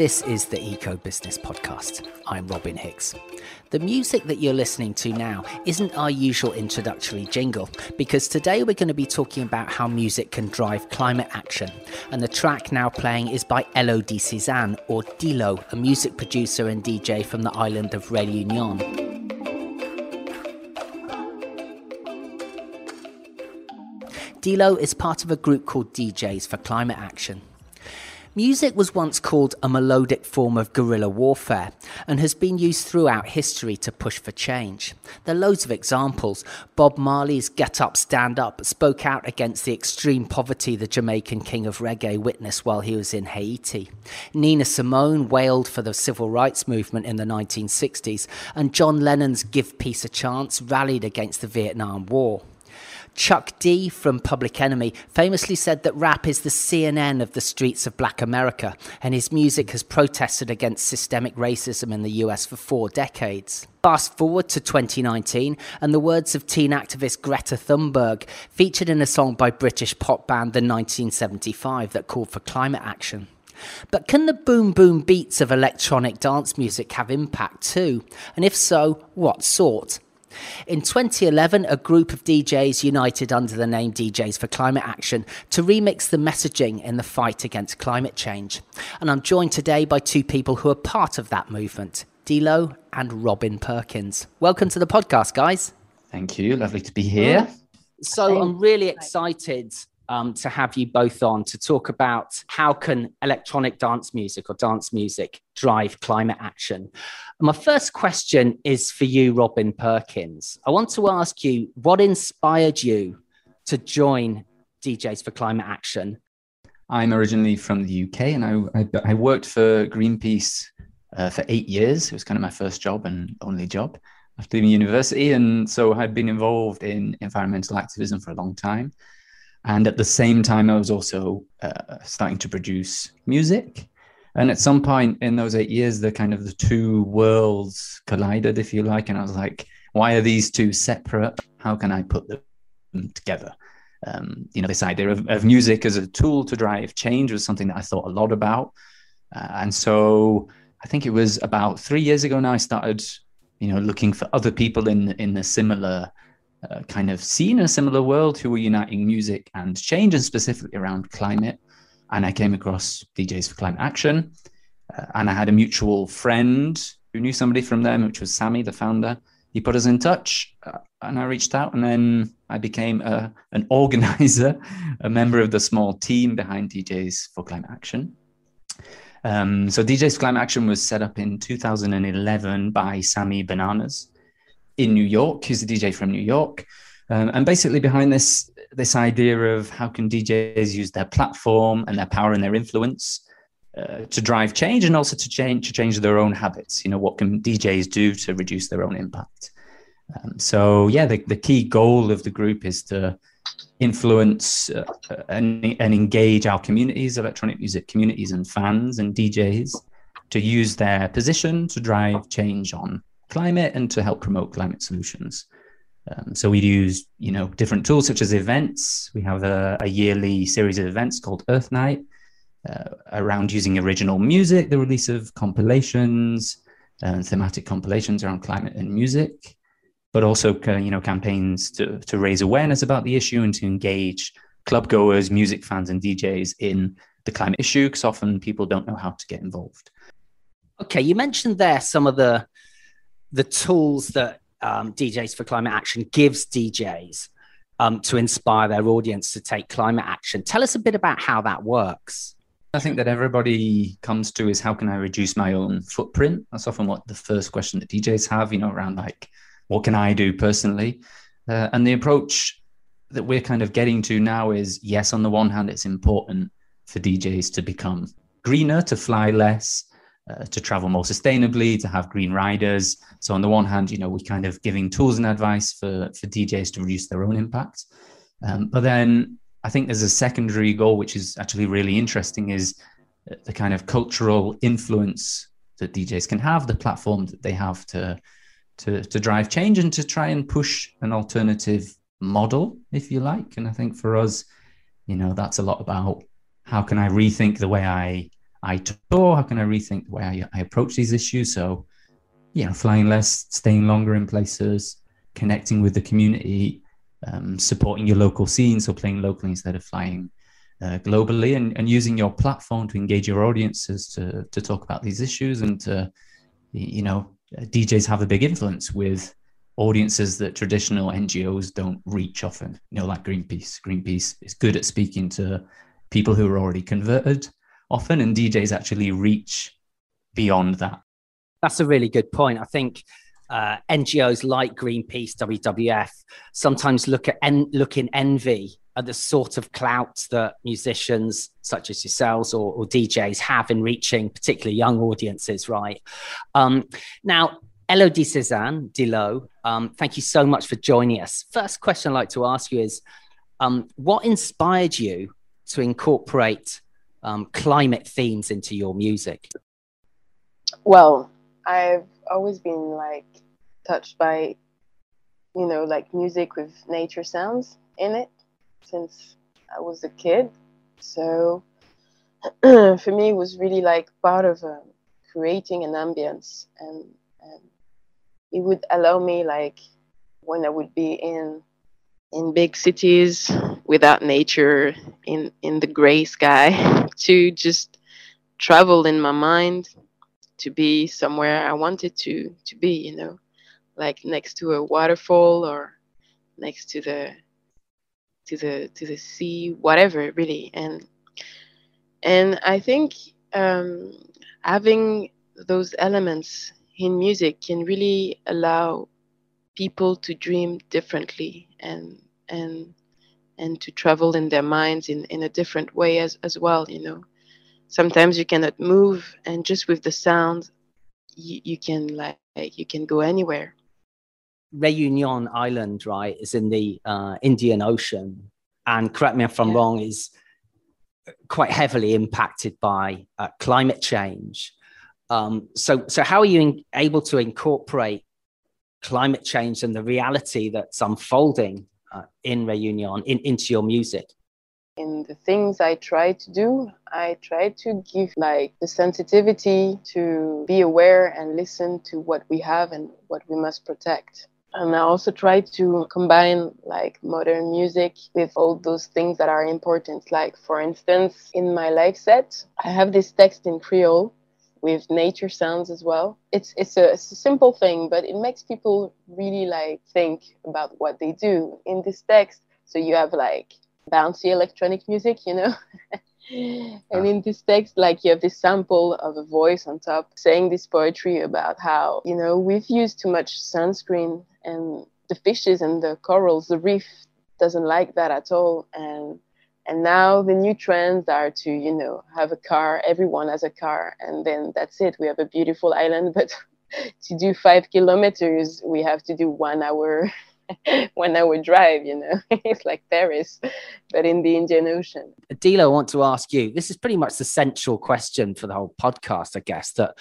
This is the Eco Business Podcast. I'm Robin Hicks. The music that you're listening to now isn't our usual introductory jingle because today we're going to be talking about how music can drive climate action. And the track now playing is by Elodie Cezanne, or Dilo, a music producer and DJ from the island of Réunion. Dilo is part of a group called DJs for Climate Action. Music was once called a melodic form of guerrilla warfare and has been used throughout history to push for change. There are loads of examples. Bob Marley's Get Up, Stand Up spoke out against the extreme poverty the Jamaican king of reggae witnessed while he was in Haiti. Nina Simone wailed for the civil rights movement in the 1960s, and John Lennon's Give Peace a Chance rallied against the Vietnam War. Chuck D from Public Enemy famously said that rap is the CNN of the streets of black America, and his music has protested against systemic racism in the US for four decades. Fast forward to 2019, and the words of teen activist Greta Thunberg featured in a song by British pop band The 1975 that called for climate action. But can the boom boom beats of electronic dance music have impact too? And if so, what sort? In 2011, a group of DJs united under the name DJs for Climate Action to remix the messaging in the fight against climate change. And I'm joined today by two people who are part of that movement Dilo and Robin Perkins. Welcome to the podcast, guys. Thank you. Lovely to be here. So I'm really excited um, to have you both on to talk about how can electronic dance music or dance music drive climate action. My first question is for you, Robin Perkins. I want to ask you what inspired you to join DJs for Climate Action? I'm originally from the UK and I, I, I worked for Greenpeace uh, for eight years. It was kind of my first job and only job after leaving university. And so I'd been involved in environmental activism for a long time. And at the same time, I was also uh, starting to produce music. And at some point in those eight years, the kind of the two worlds collided, if you like. And I was like, why are these two separate? How can I put them together? Um, you know, this idea of, of, music as a tool to drive change was something that I thought a lot about. Uh, and so I think it was about three years ago now, I started, you know, looking for other people in, in a similar uh, kind of scene a similar world who were uniting music and change, and specifically around climate. And I came across DJs for Climate Action, uh, and I had a mutual friend who knew somebody from them, which was Sammy, the founder. He put us in touch, uh, and I reached out, and then I became a, an organizer, a member of the small team behind DJs for Climate Action. Um, so DJs for Climate Action was set up in 2011 by Sammy Bananas, in New York. He's a DJ from New York. Um, and basically behind this this idea of how can DJs use their platform and their power and their influence uh, to drive change and also to change to change their own habits. You know, what can DJs do to reduce their own impact? Um, so yeah, the, the key goal of the group is to influence uh, and, and engage our communities, electronic music communities and fans and DJs to use their position to drive change on climate and to help promote climate solutions. Um, so we use, you know, different tools such as events. We have a, a yearly series of events called Earth Night uh, around using original music, the release of compilations and thematic compilations around climate and music, but also, you know, campaigns to, to raise awareness about the issue and to engage club goers, music fans, and DJs in the climate issue because often people don't know how to get involved. Okay, you mentioned there some of the the tools that um, DJs for Climate Action gives DJs um, to inspire their audience to take climate action. Tell us a bit about how that works. I think that everybody comes to is how can I reduce my own footprint? That's often what the first question that DJs have, you know, around like, what can I do personally? Uh, and the approach that we're kind of getting to now is yes, on the one hand, it's important for DJs to become greener, to fly less, uh, to travel more sustainably, to have green riders. So on the one hand, you know, we're kind of giving tools and advice for for DJs to reduce their own impact. Um, but then I think there's a secondary goal, which is actually really interesting, is the kind of cultural influence that DJs can have, the platform that they have to to to drive change and to try and push an alternative model, if you like. And I think for us, you know, that's a lot about how can I rethink the way I I tour? How can I rethink the way I, I approach these issues? So, you know, flying less, staying longer in places, connecting with the community, um, supporting your local scene, so playing locally instead of flying uh, globally, and, and using your platform to engage your audiences to to talk about these issues and to, you know, DJs have a big influence with audiences that traditional NGOs don't reach often. You know, like Greenpeace. Greenpeace is good at speaking to people who are already converted often, and DJs actually reach beyond that. That's a really good point. I think uh, NGOs like Greenpeace, WWF, sometimes look at en- look in envy at the sort of clout that musicians such as yourselves or, or DJs have in reaching particularly young audiences. Right um, now, Elodie Cezanne Dilo, um, thank you so much for joining us. First question I'd like to ask you is, um, what inspired you to incorporate um, climate themes into your music? Well, I've always been like touched by, you know, like music with nature sounds in it since I was a kid. So for me, it was really like part of um, creating an ambience, and, and it would allow me like when I would be in in big cities without nature in in the gray sky to just travel in my mind to be somewhere I wanted to to be, you know, like next to a waterfall or next to the to the to the sea, whatever, really. And and I think um, having those elements in music can really allow people to dream differently and and and to travel in their minds in, in a different way as, as well you know. Sometimes you cannot move and just with the sound you, you can like you can go anywhere. Reunion island right is in the uh, indian ocean. And correct me if i'm yeah. wrong is quite heavily impacted by uh, climate change. Um, so so how are you in, able to incorporate climate change and the reality that's unfolding uh, in reunion in, into your music in the things I try to do, I try to give like the sensitivity to be aware and listen to what we have and what we must protect. And I also try to combine like modern music with all those things that are important. Like, for instance, in my live set, I have this text in Creole with nature sounds as well. It's it's a, it's a simple thing, but it makes people really like think about what they do in this text. So you have like bouncy electronic music, you know. and ah. in this text, like you have this sample of a voice on top saying this poetry about how, you know, we've used too much sunscreen and the fishes and the corals, the reef doesn't like that at all. And and now the new trends are to, you know, have a car, everyone has a car, and then that's it. We have a beautiful island, but to do five kilometers, we have to do one hour I would drive, you know, it's like Paris, but in the Indian Ocean. Adila, I want to ask you this is pretty much the central question for the whole podcast, I guess, that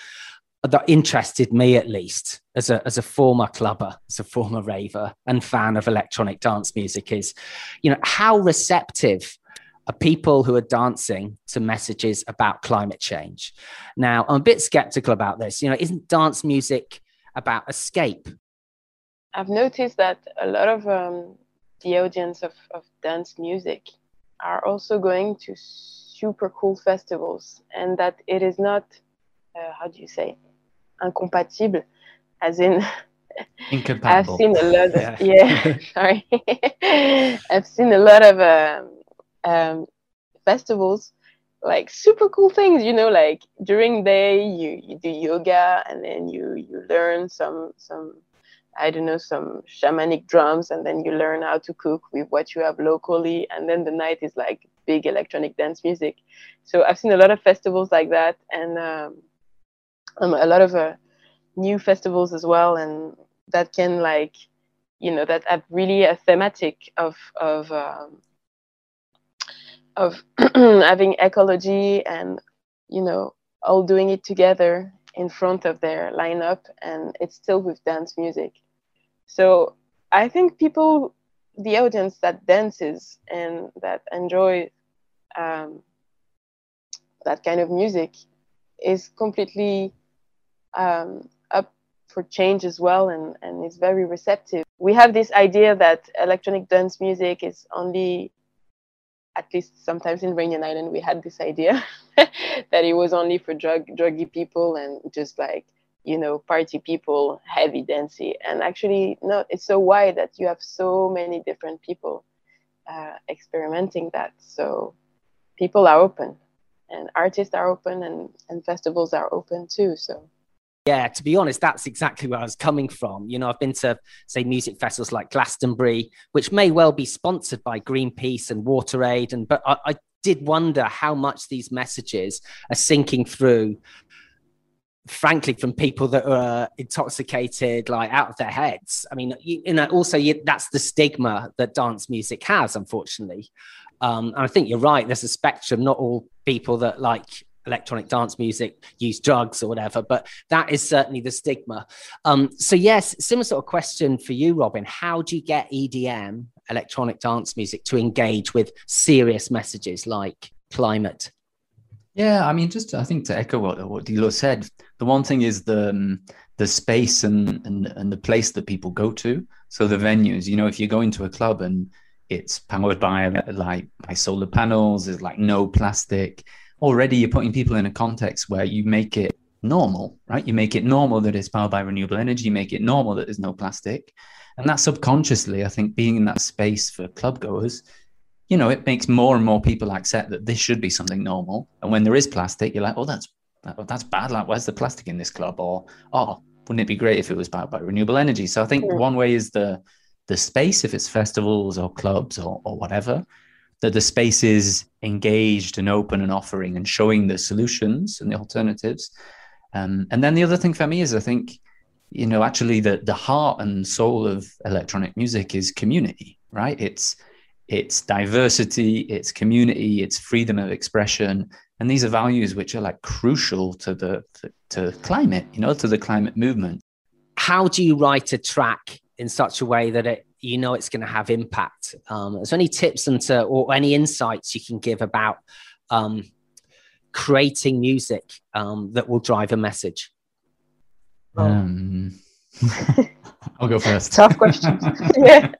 that interested me at least as a as a former clubber, as a former raver and fan of electronic dance music is, you know, how receptive are people who are dancing to messages about climate change. Now, I'm a bit skeptical about this. You know, isn't dance music about escape I've noticed that a lot of um, the audience of, of dance music are also going to super cool festivals and that it is not, uh, how do you say, incompatible, as in, Incompatible. I've seen a lot of, yeah, yeah sorry. I've seen a lot of um, um, festivals like super cool things you know like during day you, you do yoga and then you you learn some some I don't know, some shamanic drums, and then you learn how to cook with what you have locally, and then the night is like big electronic dance music. So I've seen a lot of festivals like that, and um, um, a lot of uh, new festivals as well, and that can like, you know, that have really a thematic of of um, of having ecology and you know all doing it together in front of their lineup and it's still with dance music. So I think people, the audience that dances and that enjoy um, that kind of music is completely um, up for change as well and, and is very receptive. We have this idea that electronic dance music is only, at least sometimes in Reunion Island, we had this idea that it was only for drug druggy people and just like you know party people, heavy dancey. And actually, no, it's so wide that you have so many different people uh, experimenting that. So people are open and artists are open and, and festivals are open too. So yeah, to be honest, that's exactly where I was coming from. You know, I've been to, say, music festivals like Glastonbury, which may well be sponsored by Greenpeace and Water Aid, and but I, I did wonder how much these messages are sinking through frankly from people that are intoxicated like out of their heads i mean you, you know also you, that's the stigma that dance music has unfortunately um, and i think you're right there's a spectrum not all people that like electronic dance music use drugs or whatever but that is certainly the stigma. Um, so yes similar sort of question for you robin. How do you get edm electronic dance music to engage with serious messages like climate? Yeah i mean just i think to echo what, what dilo said the one thing is the um, the space and, and and the place that people go to. So the venues you know if you go into a club and it's powered by like by solar panels there's like no plastic already you're putting people in a context where you make it normal, right? You make it normal that it's powered by renewable energy, you make it normal that there's no plastic. And that subconsciously, I think being in that space for club goers, you know, it makes more and more people accept that this should be something normal. And when there is plastic, you're like, oh, that's oh, that's bad. Like, where's the plastic in this club? Or, oh, wouldn't it be great if it was powered by renewable energy? So I think one way is the the space, if it's festivals or clubs or, or whatever, that the space is engaged and open and offering and showing the solutions and the alternatives. Um, and then the other thing for me is I think, you know, actually the the heart and soul of electronic music is community, right? It's it's diversity, it's community, it's freedom of expression, and these are values which are like crucial to the to, to climate, you know, to the climate movement. How do you write a track in such a way that it you know it's going to have impact. Um, is there any tips into or any insights you can give about um, creating music um, that will drive a message? Um, I'll go first. Tough question. yeah.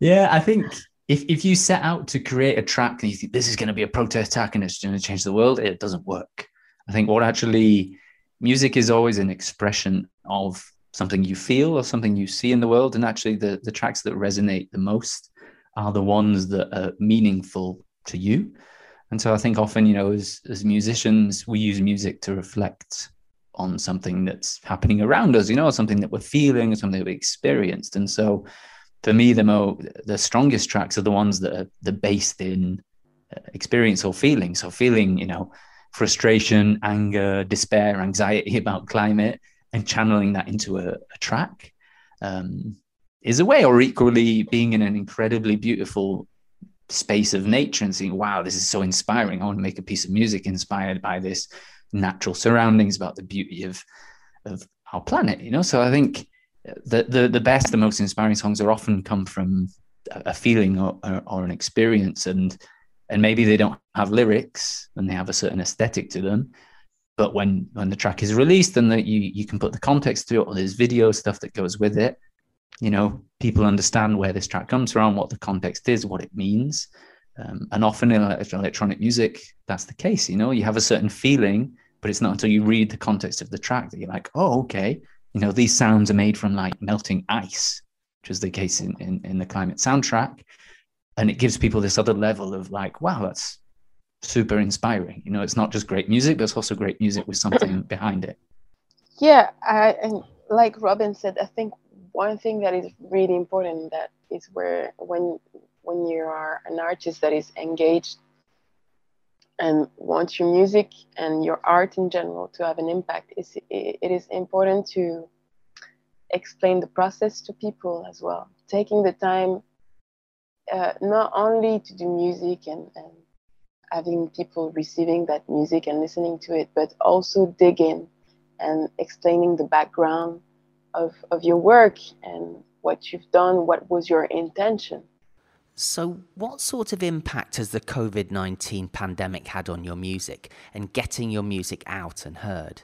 Yeah, I think if, if you set out to create a track and you think this is going to be a protest track and it's going to change the world, it doesn't work. I think what actually music is always an expression of something you feel or something you see in the world. And actually, the, the tracks that resonate the most are the ones that are meaningful to you. And so I think often, you know, as, as musicians, we use music to reflect on something that's happening around us, you know, something that we're feeling, or something that we experienced. And so for me, the mo the strongest tracks are the ones that are the based in uh, experience or feeling. So feeling, you know, frustration, anger, despair, anxiety about climate, and channeling that into a, a track um, is a way, or equally being in an incredibly beautiful space of nature and seeing, wow, this is so inspiring. I want to make a piece of music inspired by this natural surroundings, about the beauty of of our planet. You know, so I think the the, the best, the most inspiring songs are often come from a feeling or, or, or an experience, and and maybe they don't have lyrics and they have a certain aesthetic to them, but when when the track is released and that you you can put the context to it or there's video stuff that goes with it you know people understand where this track comes from what the context is what it means. Um, and often in electronic music that's the case you know you have a certain feeling but it's not until you read the context of the track that you're like oh okay you know these sounds are made from like melting ice which is the case in, in, in the climate soundtrack. And it gives people this other level of like wow that's super inspiring. You know, it's not just great music, but it's also great music with something behind it. Yeah, I, and like Robin said, I think one thing that is really important that is where when when you are an artist that is engaged and wants your music and your art in general to have an impact, is it is important to explain the process to people as well. Taking the time uh, not only to do music and, and having people receiving that music and listening to it, but also digging and explaining the background of, of your work and what you've done, what was your intention. So, what sort of impact has the COVID 19 pandemic had on your music and getting your music out and heard?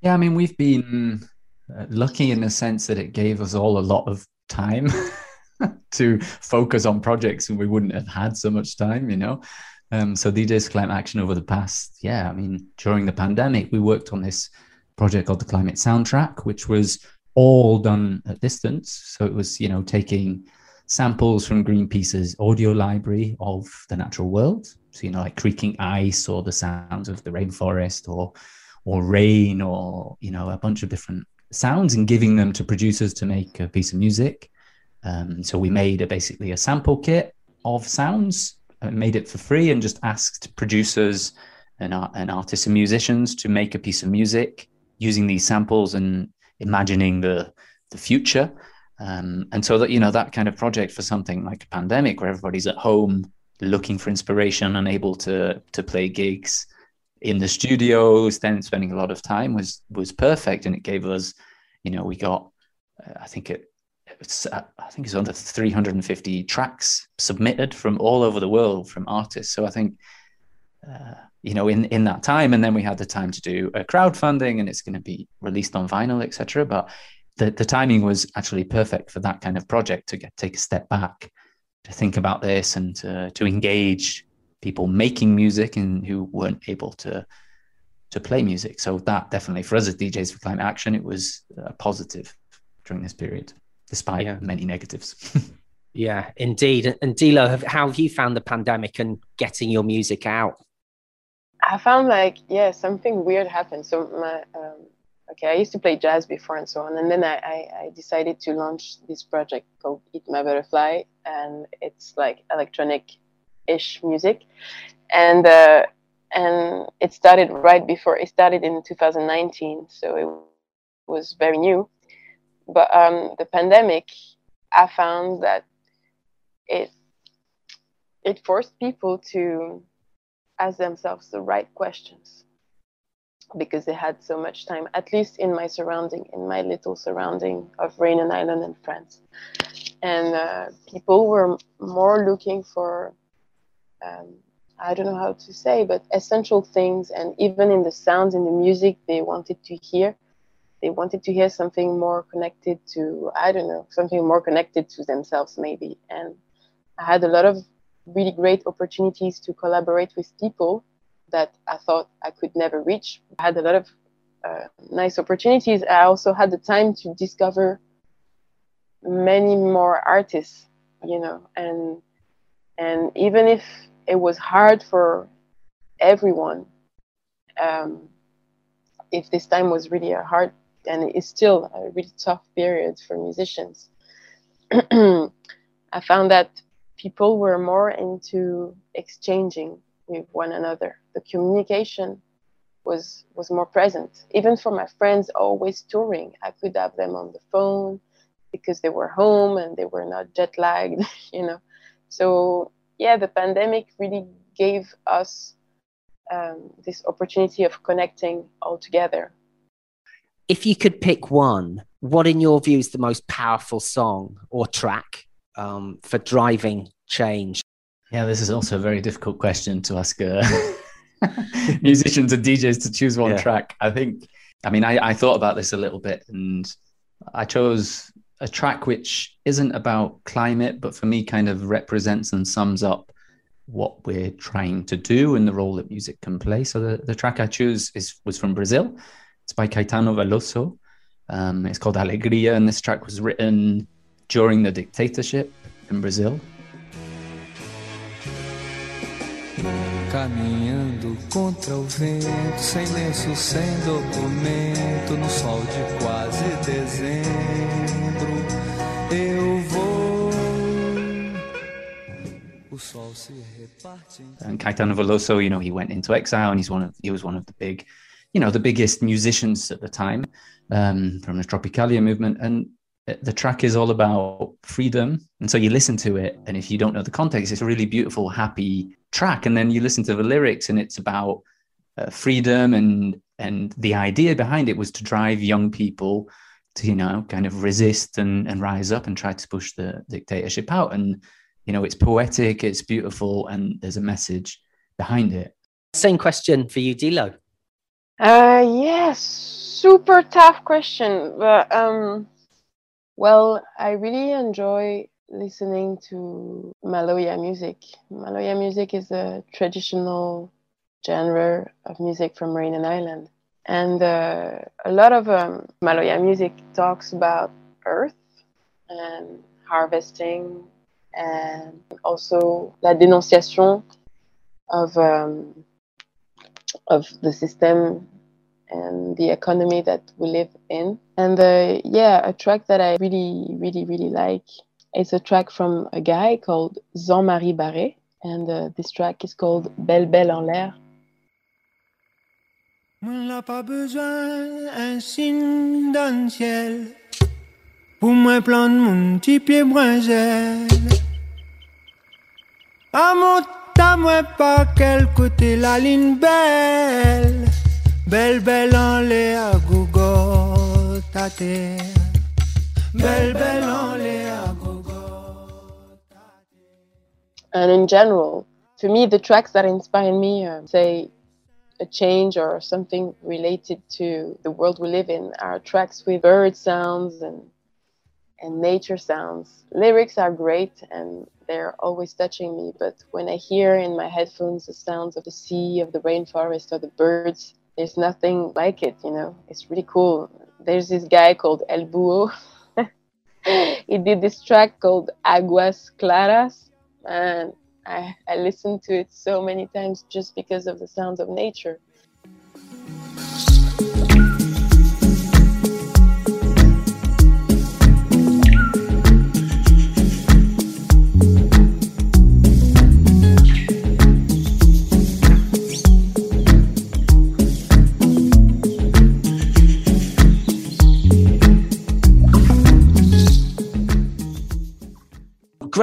Yeah, I mean, we've been uh, lucky in the sense that it gave us all a lot of time to focus on projects and we wouldn't have had so much time, you know. Um, so DJs Climate Action over the past, yeah, I mean, during the pandemic, we worked on this project called the Climate Soundtrack, which was all done at distance. So it was, you know, taking samples from Greenpeace's audio library of the natural world. So, you know, like creaking ice or the sounds of the rainforest or or rain or, you know, a bunch of different sounds and giving them to producers to make a piece of music. Um, so we made a, basically a sample kit of sounds, made it for free, and just asked producers and, and artists and musicians to make a piece of music using these samples and imagining the the future. Um, and so that you know that kind of project for something like a pandemic where everybody's at home looking for inspiration, unable to to play gigs in the studios, then spending a lot of time was was perfect, and it gave us, you know, we got, uh, I think it uh, I think it's under 350 tracks submitted from all over the world from artists. So I think, uh, you know, in in that time, and then we had the time to do a crowdfunding, and it's going to be released on vinyl, etc. But the the timing was actually perfect for that kind of project to get take a step back, to think about this, and to to engage people making music and who weren't able to to play music. So that definitely for us as DJs for Climate Action, it was a positive during this period despite yeah. many negatives. yeah, indeed. And Dilo, have, how have you found the pandemic and getting your music out? I found like yeah, something weird happened. So my um, okay, I used to play jazz before and so on, and then I, I, I decided to launch this project called Eat My Butterfly, and it's like electronic-ish music, and uh, and it started right before it started in 2019, so it was very new but um, the pandemic, I found that it it forced people to ask themselves the right questions because they had so much time, at least in my surrounding, in my little surrounding of Réunion Island and France. And uh, people were more looking for, um, I don't know how to say, but essential things. And even in the sounds, in the music they wanted to hear, they wanted to hear something more connected to i don't know something more connected to themselves maybe. And i had a lot of really great opportunities to collaborate with people that i thought i could never reach. I had a lot of uh, nice opportunities. I also had the time to discover many more artists you know and and even if it was hard for everyone um, if this time was really a hard and it's still a really tough period for musicians. I found that people were more into exchanging with one another. The communication was was more present. Even for my friends always touring, I could have them on the phone because they were home and they were not jet lagged, you know. So yeah, the pandemic really gave us um, this opportunity of connecting all together if you could pick one, what in your view is the most powerful song or track um, for driving change? Yeah, this is also a very difficult question to ask uh, musicians and DJs to choose one yeah. track. I think, I mean, I, I thought about this a little bit and I chose a track which isn't about climate, but for me kind of represents and sums up what we're trying to do and the role that music can play. So the, the track I choose is was from Brazil. It's by Caetano Veloso. Um, it's called Alegria, and this track was written during the dictatorship in Brazil. Caminhando contra o vento, sem lenço, sem documento, no sol de quase dezembro, eu vou. O sol se reparte. And Caetano Veloso, you know, he went into exile, and he's one of he was one of the big you know, the biggest musicians at the time um, from the Tropicalia movement. And the track is all about freedom. And so you listen to it, and if you don't know the context, it's a really beautiful, happy track. And then you listen to the lyrics, and it's about uh, freedom and and the idea behind it was to drive young people to you know kind of resist and, and rise up and try to push the dictatorship out and you know, it's poetic, it's beautiful, and there's a message behind it. Same question for you, Dilo. Uh, yes, super tough question, but um, well, I really enjoy listening to Maloya music. Maloya music is a traditional genre of music from Reunion Island. And uh, a lot of um, Maloya music talks about earth and harvesting and also la dénonciation of um, of the system and the economy that we live in. And uh, yeah, a track that I really, really, really like is a track from a guy called Jean-Marie Barré. And uh, this track is called Belle Belle en l'air. n'a pas besoin signe dans le ciel pour plan mon petit pied À à moi pas quel côté la ligne belle Belle belle en l'air à gogo ta Belle belle en l'air à gogo And in general, for me, the tracks that inspire me, uh, say a change or something related to the world we live in are tracks with bird sounds and and nature sounds. Lyrics are great and they're always touching me, but when I hear in my headphones the sounds of the sea, of the rainforest, or the birds, there's nothing like it, you know. It's really cool. There's this guy called El Búho. he did this track called Aguas Claras, and I, I listened to it so many times just because of the sounds of nature.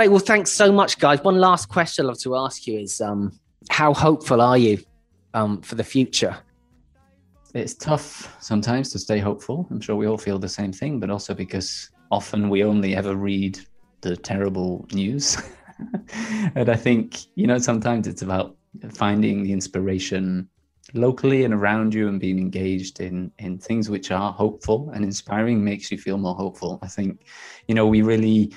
Great. Well, thanks so much, guys. One last question I'd love to ask you is um, how hopeful are you um, for the future? It's tough sometimes to stay hopeful. I'm sure we all feel the same thing, but also because often we only ever read the terrible news. and I think, you know, sometimes it's about finding the inspiration locally and around you and being engaged in in things which are hopeful and inspiring makes you feel more hopeful. I think, you know, we really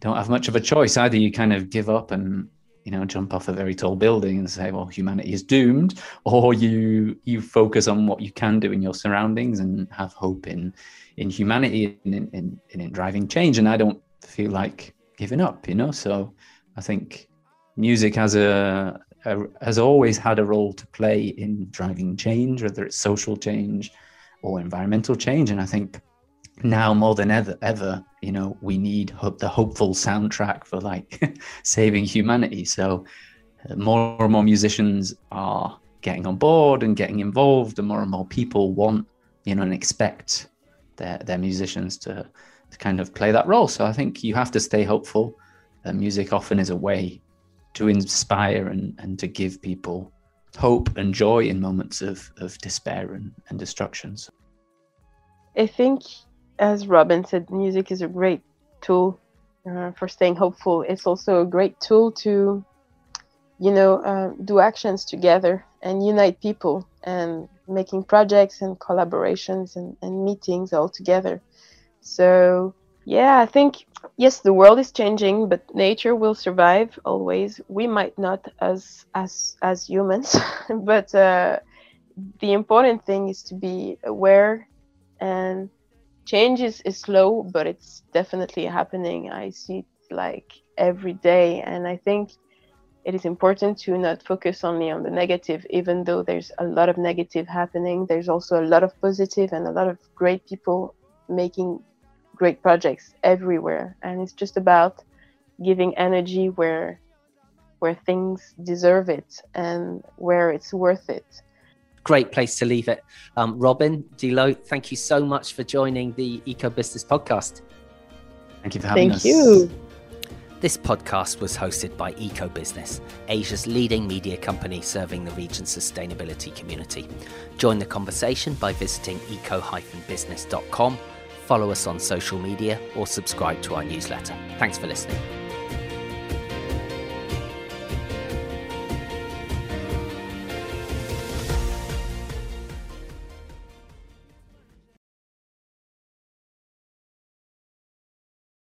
don't have much of a choice. Either you kind of give up and you know jump off a very tall building and say, well, humanity is doomed, or you you focus on what you can do in your surroundings and have hope in in humanity and in, in, in driving change. And I don't feel like giving up, you know. So I think music has a, a has always had a role to play in driving change, whether it's social change or environmental change. And I think now more than ever, ever, you know, we need hope, the hopeful soundtrack for like saving humanity. So uh, more and more musicians are getting on board and getting involved, and more and more people want, you know, and expect their their musicians to to kind of play that role. So I think you have to stay hopeful. Uh, music often is a way to inspire and, and to give people hope and joy in moments of, of despair and, and destruction. So. I think as Robin said, music is a great tool uh, for staying hopeful. It's also a great tool to, you know, uh, do actions together and unite people and making projects and collaborations and, and meetings all together. So, yeah, I think, yes, the world is changing, but nature will survive always. We might not as, as, as humans, but uh, the important thing is to be aware and change is, is slow, but it's definitely happening. I see it like every day. And I think it is important to not focus only on the negative, even though there's a lot of negative happening. There's also a lot of positive and a lot of great people making great projects everywhere. And it's just about giving energy where where things deserve it and where it's worth it great place to leave it. Um, Robin, Dilo, thank you so much for joining the Eco Business Podcast. Thank you for having thank us. Thank you. This podcast was hosted by Eco Business, Asia's leading media company serving the region's sustainability community. Join the conversation by visiting eco-business.com, follow us on social media, or subscribe to our newsletter. Thanks for listening.